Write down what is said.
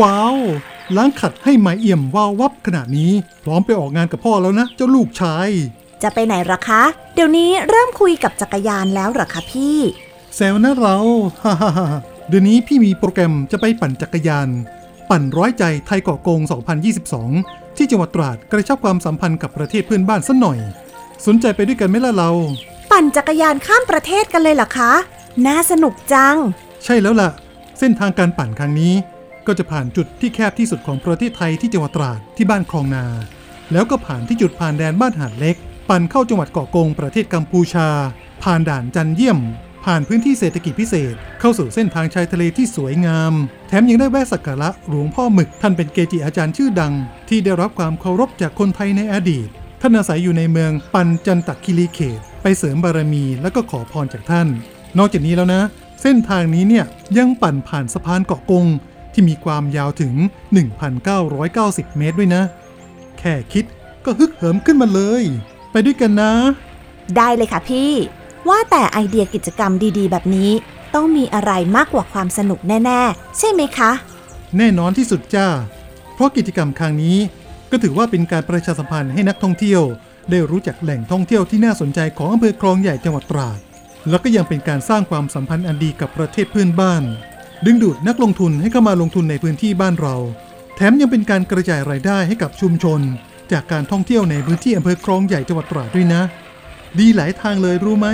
ว้าว ล้างขัดให้ไหมเอี่ยมวาววับขนาดนี้ พร้อมไปออกงานกับพ่อแล้วนะ เจ้าลูกชาย จะไปไหนหรอคะ เดี๋ยวนี้เริ่มคุยกับจักรยานแล้วหรอคะพี่ แซวนะเราฮ่าฮ่าฮ่าเดือนนี้พี่มีโปรแกรมจะไปปั่นจักรยาน ปั่นร้อยใจไทยเกาะโกง 2022 ที่จังหวัดตราดกระชับความสัมพันธ์กับประเทศเพื่อนบ้านสัหน่อย สนใจไปด้วยกันไหมล่ะเรา ปั่นจักรยานข้ามประเทศกันเลยเหรอคะ น่าสนุกจัง ใช่แล้วล่ะ เส้นทางการปั่นครั้งนี้ ก็จะผ่านจุดที่แคบที่สุดของประเทศไทยที่จังหวัดตราดที่บ้านคลองนา แล้วก็ผ่านที่จุดผ่านแดนบ้านหาดเล็ก ปั่นเข้าจังหวัดเกาะกงประเทศกัมพูชา ผ่านด่านจันเยี่ยม ผ่านพื้นที่เศรษฐกิจพิเศษ เข้าสู่เส้นทางชายทะเลที่สวยงาม แถมยังได้แวะสักการะหลวงพ่อหมึกท่านเป็นเกจิอาจารย์ชื่อดัง ที่ได้รับความเคารพจากคนไทยในอดีตท่านอาศัยอยู่ในเมืองปันจันตคิรีเขต ไปเสริมบารมีแล้วก็ขอพรจากท่าน นอกจากนี้แล้วนะ เส้นทางนี้เนี่ยยังปั่นผ่านสะพานเกาะกง ที่มีความยาวถึง 1,990 เมตรด้วยนะ แค่คิดก็ฮึกเหิมขึ้นมาเลย ไปด้วยกันนะ ได้เลยค่ะพี่ ว่าแต่ไอเดียกิจกรรมดีๆ แบบนี้ต้องมีอะไรมากกว่าความสนุกแน่ ๆ ใช่ไหมคะ แน่นอนที่สุดจ้า เพราะกิจกรรมครั้งนี้ ก็ถือว่าเป็นการประชาสัมพันธ์ให้นักท่องเที่ยว ได้รู้จักแหล่งท่องเที่ยวที่น่าสนใจของอำเภอคลองใหญ่จังหวัดตราด แล้วก็ยังเป็นการสร้างความสัมพันธ์อันดีกับประเทศเพื่อนบ้าน ดึงดูดนักลงทุนให้เข้ามาลงทุนในพื้นที่บ้านเรา แถมยังเป็นการกระจายรายได้ให้กับชุมชน จากการท่องเที่ยวในพื้นที่อำเภอคลองใหญ่จังหวัดตราดด้วยนะ ดีหลายทางเลยรู้ไหม